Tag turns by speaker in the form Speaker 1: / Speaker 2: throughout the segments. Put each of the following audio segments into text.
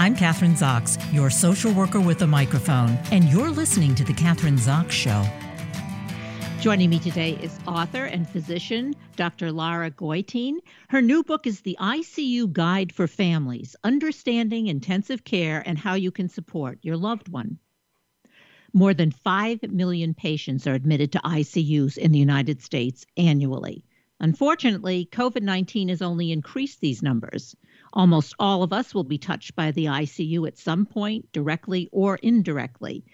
Speaker 1: I'm Kathryn Zox, your social worker with a microphone, and you're listening to The Kathryn Zox Show.
Speaker 2: Joining me today is author and physician Dr. Lara Goitein. Her new book is The ICU Guide for Families Understanding Intensive Care and How You Can Support Your Loved One. More than 5 million patients are admitted to ICUs in the United States annually. Unfortunately, COVID 19 has only increased these numbers. Almost all of us will be touched by the ICU at some point, directly or indirectly.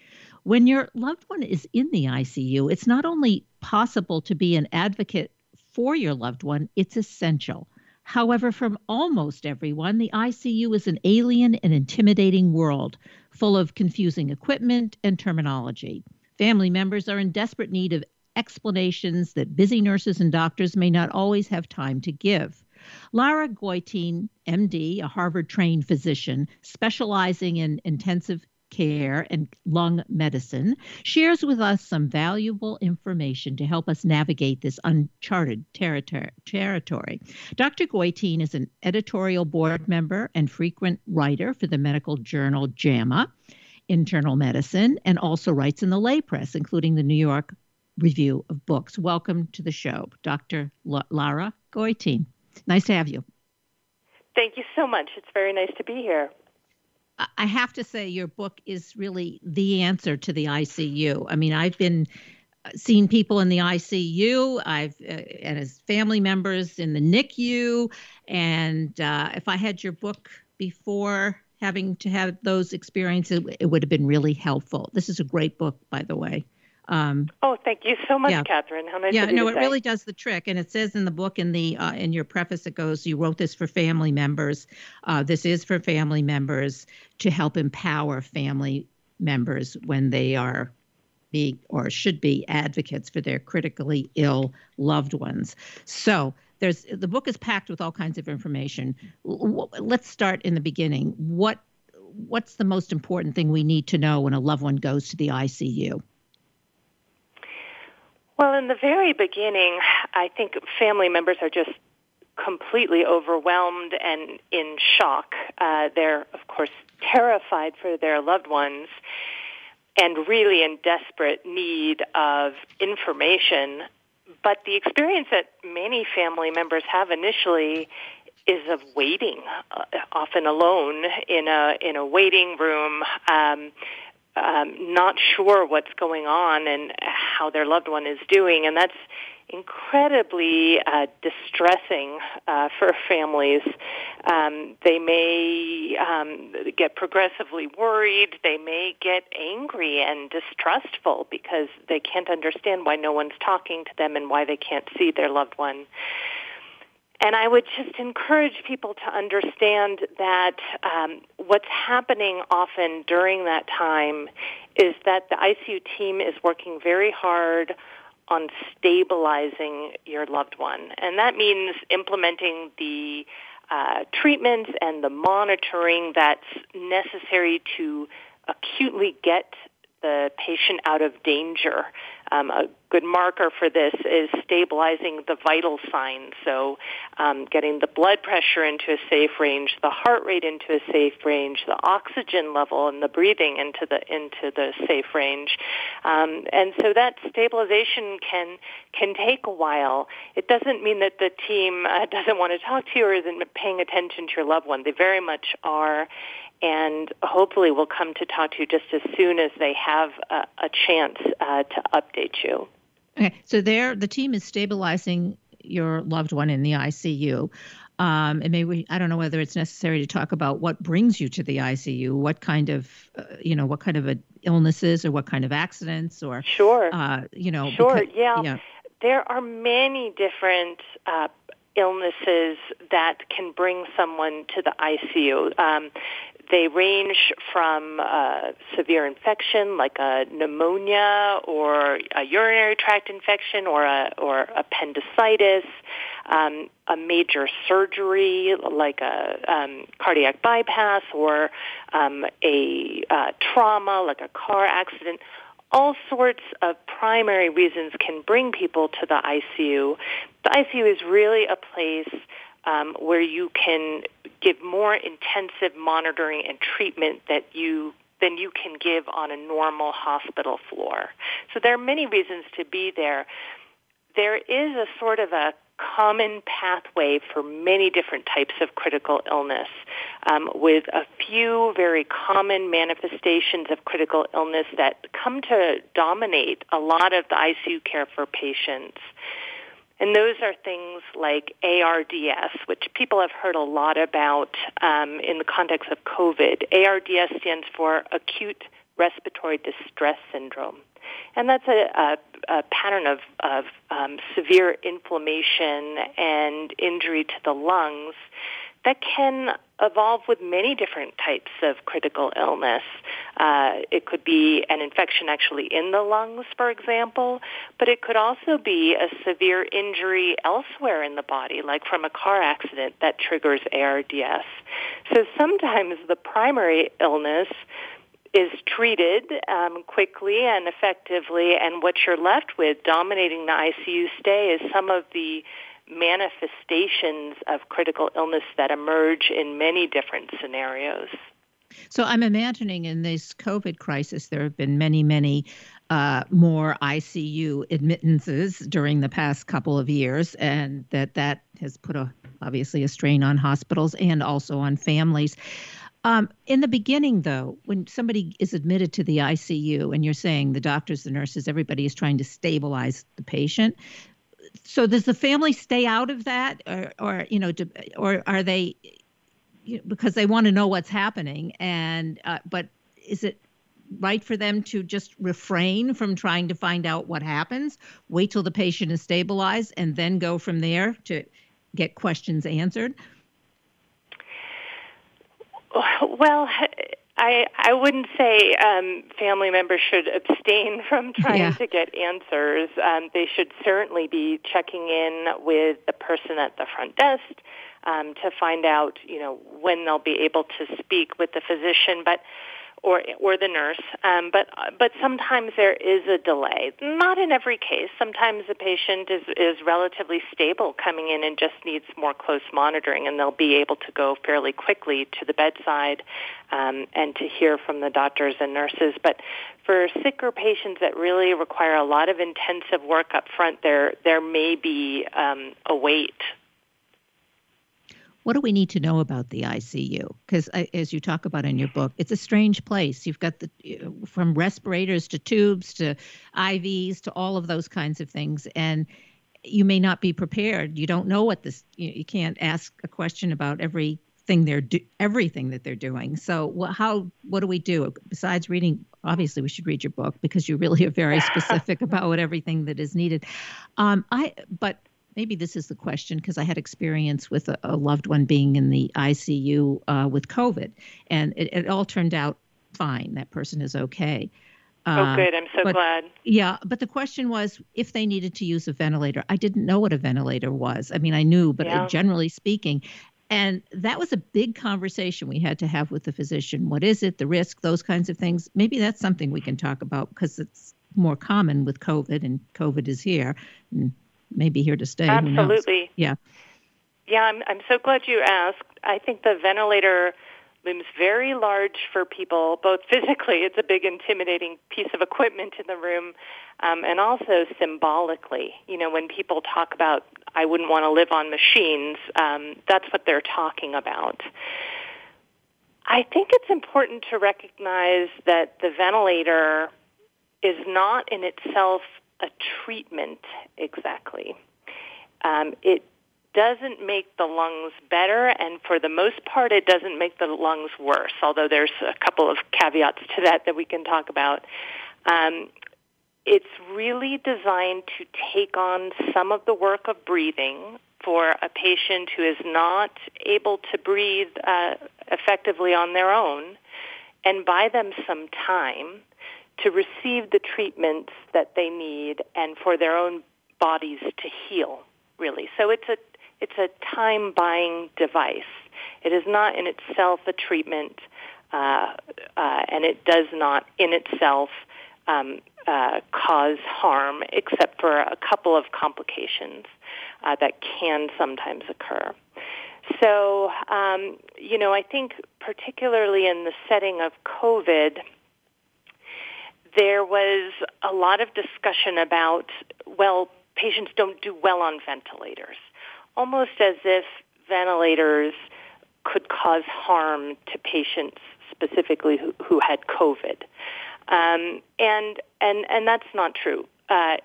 Speaker 2: When your loved one is in the ICU, it's not only possible to be an advocate for your loved one, it's essential. However, from almost everyone, the ICU is an alien and intimidating world full of confusing equipment and terminology. Family members are in desperate need of explanations that busy nurses and doctors may not always have time to give. Lara Goitein, MD, a Harvard trained physician specializing in intensive care and lung medicine, shares with us some valuable information to help us navigate this uncharted territory. Dr. Goitein is an editorial board member and frequent writer for the medical journal JAMA, Internal Medicine, and also writes in the lay press, including the New York Review of Books. Welcome to the show, Dr. L- Lara Goitein. Nice to have you.
Speaker 3: Thank you so much. It's very nice to be here.
Speaker 2: I have to say, your book is really the answer to the ICU. I mean, I've been uh, seeing people in the ICU, I've uh, and as family members in the NICU, and uh, if I had your book before having to have those experiences, it would have been really helpful. This is a great book, by the way.
Speaker 3: Um, oh, thank you so much, yeah. Kathryn. How nice
Speaker 2: yeah, no,
Speaker 3: it
Speaker 2: say. really does the trick, and it says in the book in the uh, in your preface it goes, you wrote this for family members. Uh, this is for family members to help empower family members when they are be or should be advocates for their critically ill loved ones. So there's the book is packed with all kinds of information. Let's start in the beginning. What what's the most important thing we need to know when a loved one goes to the ICU?
Speaker 3: Well, in the very beginning, I think family members are just completely overwhelmed and in shock. Uh, they're, of course, terrified for their loved ones and really in desperate need of information. But the experience that many family members have initially is of waiting, uh, often alone in a in a waiting room. Um, um, not sure what's going on and how their loved one is doing, and that's incredibly uh, distressing uh, for families. Um, they may um, get progressively worried. They may get angry and distrustful because they can't understand why no one's talking to them and why they can't see their loved one. And I would just encourage people to understand that um, what's happening often during that time is that the ICU team is working very hard on stabilizing your loved one. And that means implementing the uh, treatments and the monitoring that's necessary to acutely get the patient out of danger. Um, a good marker for this is stabilizing the vital signs, so um, getting the blood pressure into a safe range, the heart rate into a safe range, the oxygen level and the breathing into the into the safe range, um, and so that stabilization can can take a while. It doesn't mean that the team uh, doesn't want to talk to you or isn't paying attention to your loved one. They very much are, and hopefully we'll come to talk to you just as soon as they have a, a chance uh, to update you.
Speaker 2: Okay, so there, the team is stabilizing your loved one in the ICU. Um, and maybe I don't know whether it's necessary to talk about what brings you to the ICU, what kind of, uh, you know, what kind of a illnesses or what kind of accidents or
Speaker 3: sure,
Speaker 2: uh, you know,
Speaker 3: sure, because, yeah. yeah. There are many different uh, illnesses that can bring someone to the ICU. Um, they range from uh, severe infection like a pneumonia or a urinary tract infection or a, or appendicitis, um, a major surgery like a um, cardiac bypass or um, a uh, trauma like a car accident all sorts of primary reasons can bring people to the ICU. The ICU is really a place um, where you can give more intensive monitoring and treatment that you than you can give on a normal hospital floor. So there are many reasons to be there. There is a sort of a common pathway for many different types of critical illness, um, with a few very common manifestations of critical illness that come to dominate a lot of the ICU care for patients. And those are things like ARDS, which people have heard a lot about um, in the context of COVID. ARDS stands for acute respiratory distress syndrome. And that's a, a, a pattern of, of um, severe inflammation and injury to the lungs that can evolve with many different types of critical illness. Uh, it could be an infection actually in the lungs, for example, but it could also be a severe injury elsewhere in the body, like from a car accident that triggers ARDS. So sometimes the primary illness is treated um, quickly and effectively, and what you're left with dominating the ICU stay is some of the manifestations of critical illness that emerge in many different scenarios.
Speaker 2: So I'm imagining in this COVID crisis, there have been many, many uh, more ICU admittances during the past couple of years, and that that has put a obviously a strain on hospitals and also on families. Um, in the beginning, though, when somebody is admitted to the ICU and you're saying the doctors, the nurses, everybody is trying to stabilize the patient, so does the family stay out of that, or, or you know, do, or are they you know, because they want to know what's happening? And uh, but is it right for them to just refrain from trying to find out what happens, wait till the patient is stabilized, and then go from there to get questions answered?
Speaker 3: Well, I I wouldn't say um, family members should abstain from trying yeah. to get answers. Um, they should certainly be checking in with the person at the front desk um, to find out, you know, when they'll be able to speak with the physician. But or or the nurse. Um, but but sometimes there is a delay. Not in every case. Sometimes the patient is is relatively stable coming in and just needs more close monitoring, and they'll be able to go fairly quickly to the bedside um, and to hear from the doctors and nurses. But for sicker patients that really require a lot of intensive work up front, there there may be um, a wait
Speaker 2: what do we need to know about the ICU? Because as you talk about in your book, it's a strange place. You've got the from respirators to tubes to IVs to all of those kinds of things, and you may not be prepared. You don't know what this. You, you can't ask a question about everything they're do, everything that they're doing. So what, how what do we do besides reading? Obviously, we should read your book because you really are very specific about what everything that is needed. Um, I but maybe this is the question because I had experience with a, a, loved one being in the ICU uh, with COVID, and it, it, all turned out fine. That person is okay.
Speaker 3: oh, uh, good. I'm so
Speaker 2: but,
Speaker 3: glad.
Speaker 2: Yeah, but the question was if they needed to use a ventilator. I didn't know what a ventilator was. I mean, I knew, but yeah. generally speaking, and that was a big conversation we had to have with the physician. What is it, the risk, those kinds of things? Maybe that's something we can talk about because it's more common with COVID, and COVID is here. And may be here to stay.
Speaker 3: Absolutely.
Speaker 2: Yeah.
Speaker 3: Yeah, I'm, I'm so glad you asked. I think the ventilator looms very large for people, both physically, it's a big intimidating piece of equipment in the room, um, and also symbolically. You know, when people talk about, I wouldn't want to live on machines, um, that's what they're talking about. I think it's important to recognize that the ventilator is not in itself a treatment exactly. Um, it doesn't make the lungs better, and for the most part, it doesn't make the lungs worse, although there's a couple of caveats to that that we can talk about. Um, it's really designed to take on some of the work of breathing for a patient who is not able to breathe uh, effectively on their own and buy them some time to receive the treatments that they need and for their own bodies to heal, really. So it's a, it's a time buying device. It is not in itself a treatment, uh, uh, and it does not in itself um, uh, cause harm, except for a couple of complications uh, that can sometimes occur. So, um, you know, I think particularly in the setting of COVID, there was a lot of discussion about, well, patients don't do well on ventilators, almost as if ventilators could cause harm to patients specifically who, who had COVID. Um, and, and, and that's not true. Uh,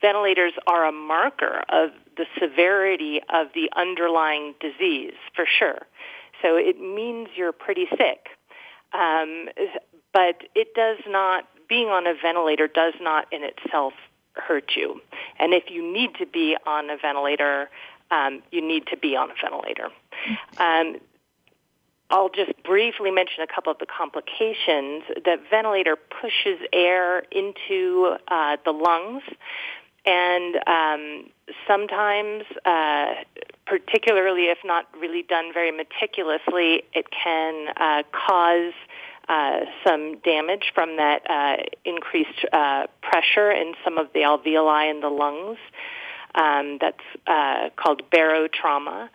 Speaker 3: ventilators are a marker of the severity of the underlying disease, for sure. So it means you're pretty sick. Um, but it does not, being on a ventilator does not in itself hurt you. And if you need to be on a ventilator, um, you need to be on a ventilator. Um, I'll just briefly mention a couple of the complications. The ventilator pushes air into uh, the lungs, and um, sometimes, uh, particularly if not really done very meticulously, it can uh, cause uh, some damage from that uh, increased uh, pressure in some of the alveoli in the lungs. Um, that's uh, called barotrauma.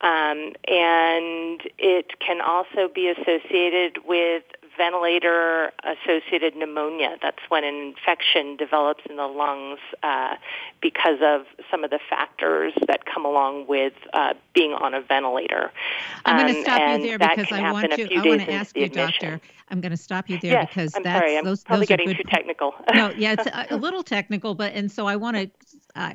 Speaker 3: Um, and it can also be associated with ventilator associated pneumonia. That's when an infection develops in the lungs uh, because of some of the factors that come along with uh, being on a ventilator.
Speaker 2: I'm going to um, stop you there because I want to. I want to ask you, doctor. I'm going to stop you there
Speaker 3: yes,
Speaker 2: because
Speaker 3: I'm
Speaker 2: that's
Speaker 3: sorry. I'm
Speaker 2: those,
Speaker 3: probably
Speaker 2: those
Speaker 3: getting too technical.
Speaker 2: no, yeah, it's a, a little technical, but and so I want to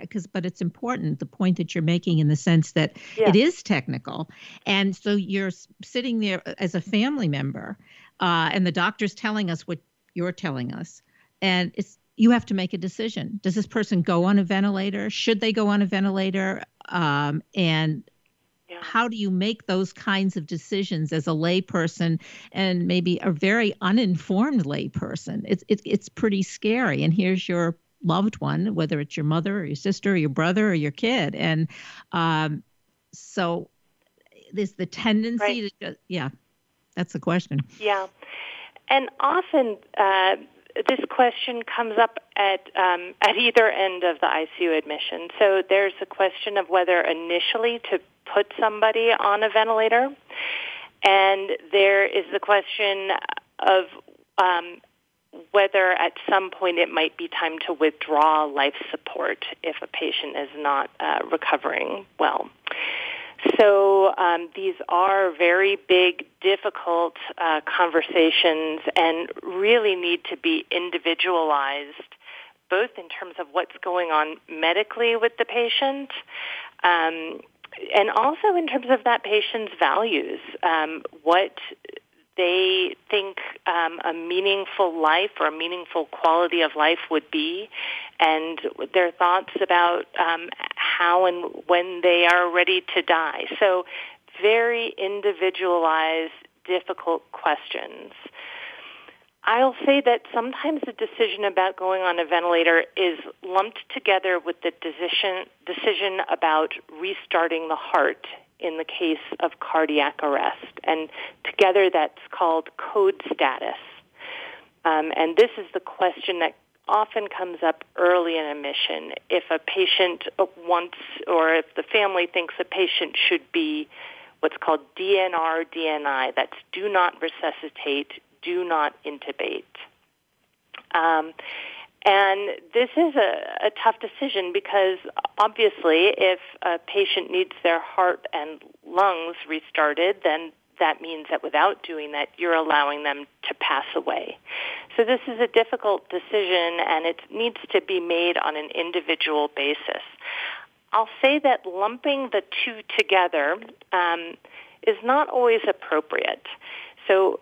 Speaker 2: because uh, but it's important the point that you're making in the sense that
Speaker 3: yeah.
Speaker 2: it is technical and so you're sitting there as a family member uh, and the doctor's telling us what you're telling us. And it's you have to make a decision. Does this person go on a ventilator? Should they go on a ventilator? Um, and
Speaker 3: yeah.
Speaker 2: how do you make those kinds of decisions as a layperson and maybe a very uninformed layperson? It's, it, it's pretty scary. And here's your loved one, whether it's your mother or your sister or your brother or your kid. And um, so there's the tendency
Speaker 3: right.
Speaker 2: to just, yeah, that's the question.
Speaker 3: Yeah. And often uh, this question comes up at um, at either end of the ICU admission. So there's a question of whether initially to put somebody on a ventilator, and there is the question of um, whether at some point it might be time to withdraw life support if a patient is not uh, recovering well. So um, these are very big, difficult uh, conversations and really need to be individualized, both in terms of what's going on medically with the patient. Um, and also in terms of that patient's values, um, what they think um, a meaningful life or a meaningful quality of life would be, and their thoughts about um, how and when they are ready to die. So, very individualized, difficult questions. I'll say that sometimes the decision about going on a ventilator is lumped together with the decision, decision about restarting the heart in the case of cardiac arrest. And together that's called code status. Um, and this is the question that often comes up early in admission. If a patient wants, or if the family thinks a patient should be what's called DNR DNI, that's do not resuscitate, do not intubate. Um, and this is a, a tough decision because obviously if a patient needs their heart and lungs restarted, then that means that without doing that, you're allowing them to pass away. So this is a difficult decision and it needs to be made on an individual basis. I'll say that lumping the two together um, is not always appropriate. So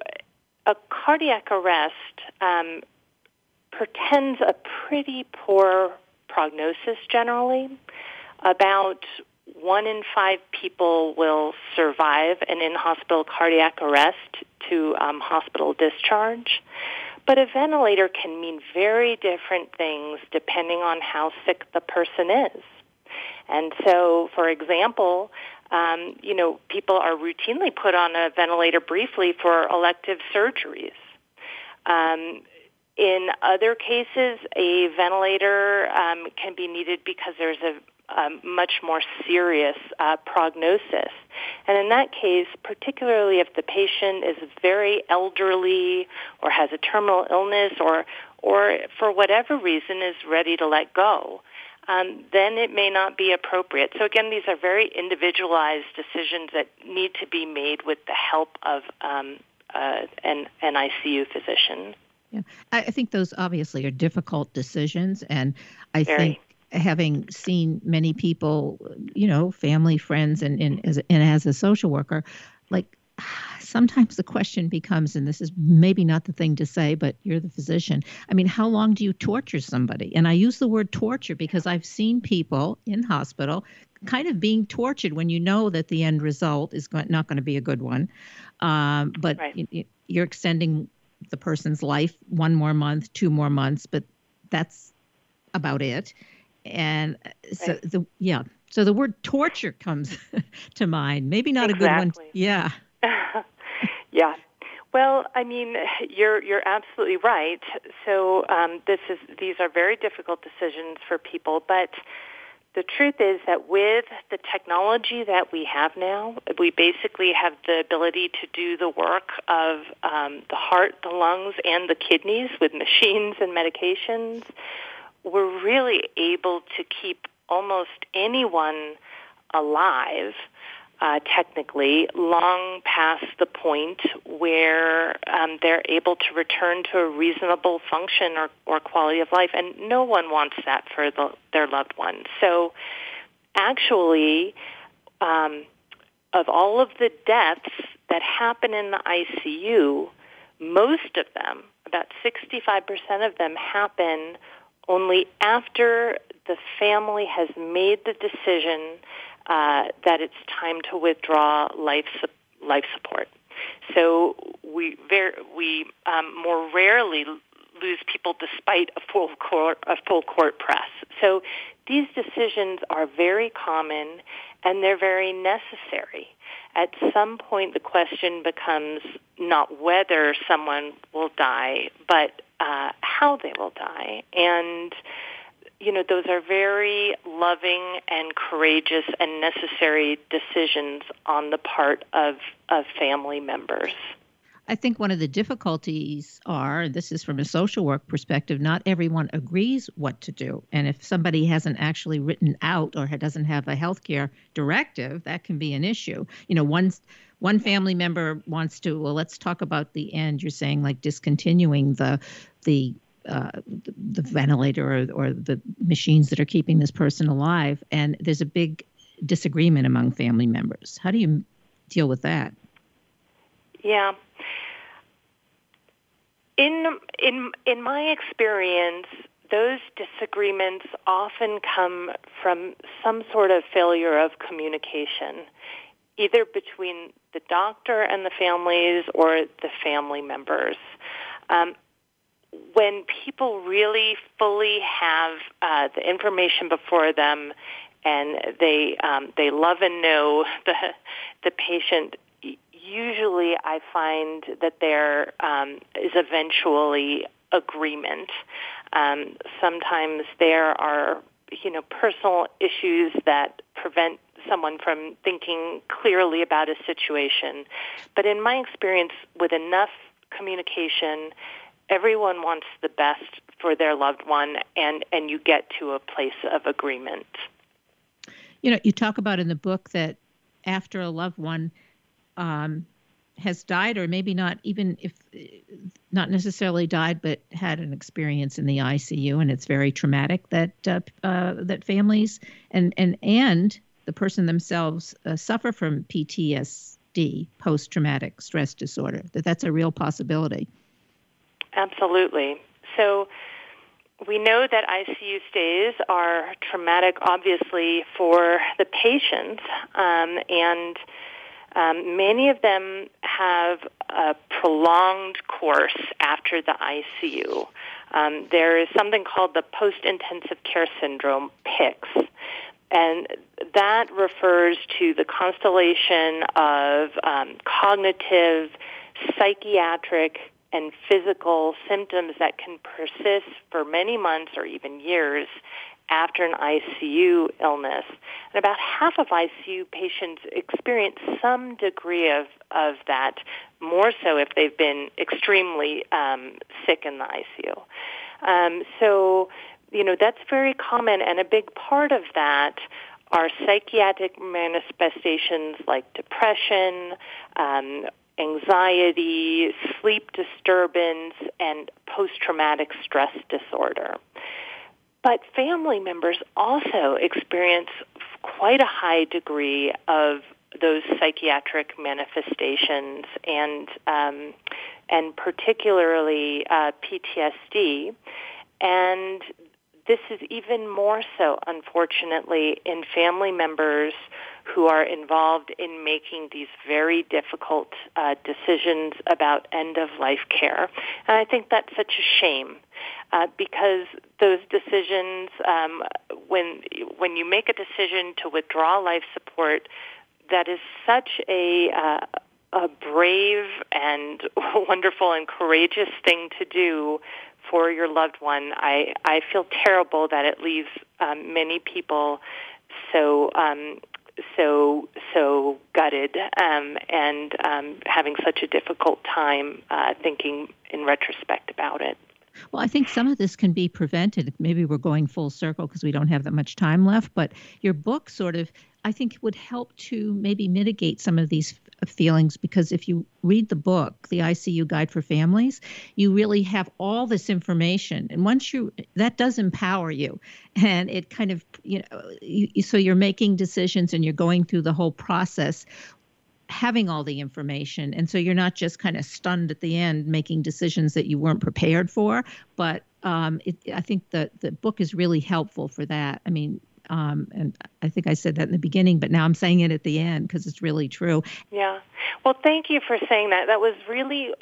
Speaker 3: a cardiac arrest um, portends a pretty poor prognosis generally. About one in five people will survive an in-hospital cardiac arrest to um, hospital discharge. But a ventilator can mean very different things depending on how sick the person is. And so, for example, um, you know, people are routinely put on a ventilator briefly for elective surgeries. Um, in other cases, a ventilator um, can be needed because there's a, a much more serious uh, prognosis. And in that case, particularly if the patient is very elderly or has a terminal illness or, or for whatever reason is ready to let go, um, then it may not be appropriate. So again, these are very individualized decisions that need to be made with the help of um, uh, an, an ICU physician.
Speaker 2: Yeah, I think those obviously are difficult decisions, and I
Speaker 3: very.
Speaker 2: think having seen many people, you know, family, friends, and, and as and as a social worker, like sometimes the question becomes, and this is maybe not the thing to say, but you're the physician. I mean, how long do you torture somebody? And I use the word torture because I've seen people in hospital kind of being tortured when you know that the end result is not going to be a good one. Um, but
Speaker 3: right.
Speaker 2: you, you're extending the person's life one more month, two more months, but that's about it. And so
Speaker 3: right.
Speaker 2: the yeah, so the word torture comes to mind. Maybe not
Speaker 3: exactly.
Speaker 2: a good one. Yeah.
Speaker 3: yeah. Well, I mean, you're you're absolutely right. So um, this is these are very difficult decisions for people, but the truth is that with the technology that we have now, we basically have the ability to do the work of um, the heart, the lungs, and the kidneys with machines and medications. We're really able to keep almost anyone alive uh, technically long past the point where um, they're able to return to a reasonable function or, or quality of life. And no one wants that for the, their loved ones. So actually, um, of all of the deaths that happen in the ICU, most of them, about 65% of them, happen only after the family has made the decision uh, that it's time to withdraw life su- life support. So we very we um, more rarely lose people despite a full court a full court press. So these decisions are very common and they're very necessary. At some point, the question becomes not whether someone will die, but uh, how they will die, and you know, those are very loving and courageous and necessary decisions on the part of, of family members.
Speaker 2: I think one of the difficulties are, and this is from a social work perspective, not everyone agrees what to do. And if somebody hasn't actually written out or doesn't have a healthcare directive, that can be an issue. You know, one one family member wants to, well, let's talk about the end. You're saying like discontinuing the the uh, the, ventilator or, or the machines that are keeping this person alive. And there's a big disagreement among family members. How do you deal with that?
Speaker 3: Yeah. In in in my experience, those disagreements often come from some sort of failure of communication, either between the doctor and the families or the family members. Um, when people really fully have uh, the information before them and they um, they love and know the the patient usually I find that there um, is eventually agreement. Um, sometimes there are you know personal issues that prevent someone from thinking clearly about a situation. But in my experience, with enough communication everyone wants the best for their loved one and and you get to a place of agreement.
Speaker 2: You know you talk about in the book that after a loved one um, has died or maybe not even if not necessarily died but had an experience in the ICU and it's very traumatic that uh, uh, that families and and and the person themselves uh, suffer from PTSD post traumatic stress disorder that that's a real possibility
Speaker 3: Absolutely. So we know that ICU stays are traumatic, obviously, for the patients, um, and um, many of them have a prolonged course after the ICU. Um, there is something called the post-intensive care syndrome, PICS, and that refers to the constellation of um, cognitive, psychiatric, and physical symptoms that can persist for many months or even years after an ICU illness. And about half of ICU patients experience some degree of, of that, more so if they've been extremely um, sick in the ICU. Um, so, you know, that's very common, and a big part of that are psychiatric manifestations like depression, um, anxiety, sleep disturbance, and post-traumatic stress disorder. But family members also experience quite a high degree of those psychiatric manifestations and um, and particularly uh, PTSD. And this is even more so, unfortunately, in family members who are involved in making these very difficult uh, decisions about end of life care. And I think that's such a shame uh, because those decisions, um, when when you make a decision to withdraw life support, that is such a uh, a brave and wonderful and courageous thing to do for your loved one. I I feel terrible that it leaves um, many people so um, so so gutted um, and um, having such a difficult time uh, thinking in retrospect about it.
Speaker 2: Well, I think some of this can be prevented. Maybe we're going full circle because we don't have that much time left, but your book sort of I think would help to maybe mitigate some of these feelings because if you read the book, The ICU Guide for Families, you really have all this information. And once you, that does empower you. And it kind of, you know, you, so you're making decisions and you're going through the whole process having all the information and so you're not just kind of stunned at the end making decisions that you weren't prepared for but um, it, i think the, the book is really helpful for that i mean um, and I think I said that in the beginning, but now I'm saying it at the end because it's really true.
Speaker 3: Yeah. Well, thank you for saying that. That was really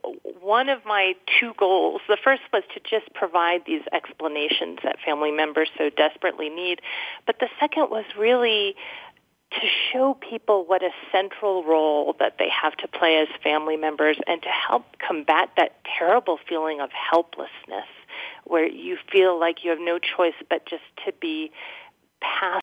Speaker 3: one of my two goals. The first was to just provide these explanations that family members so desperately need. But the second was really to show people what a central role that they have to play as family members and to help combat that terrible feeling of helplessness where you feel like you have no choice but just to be pass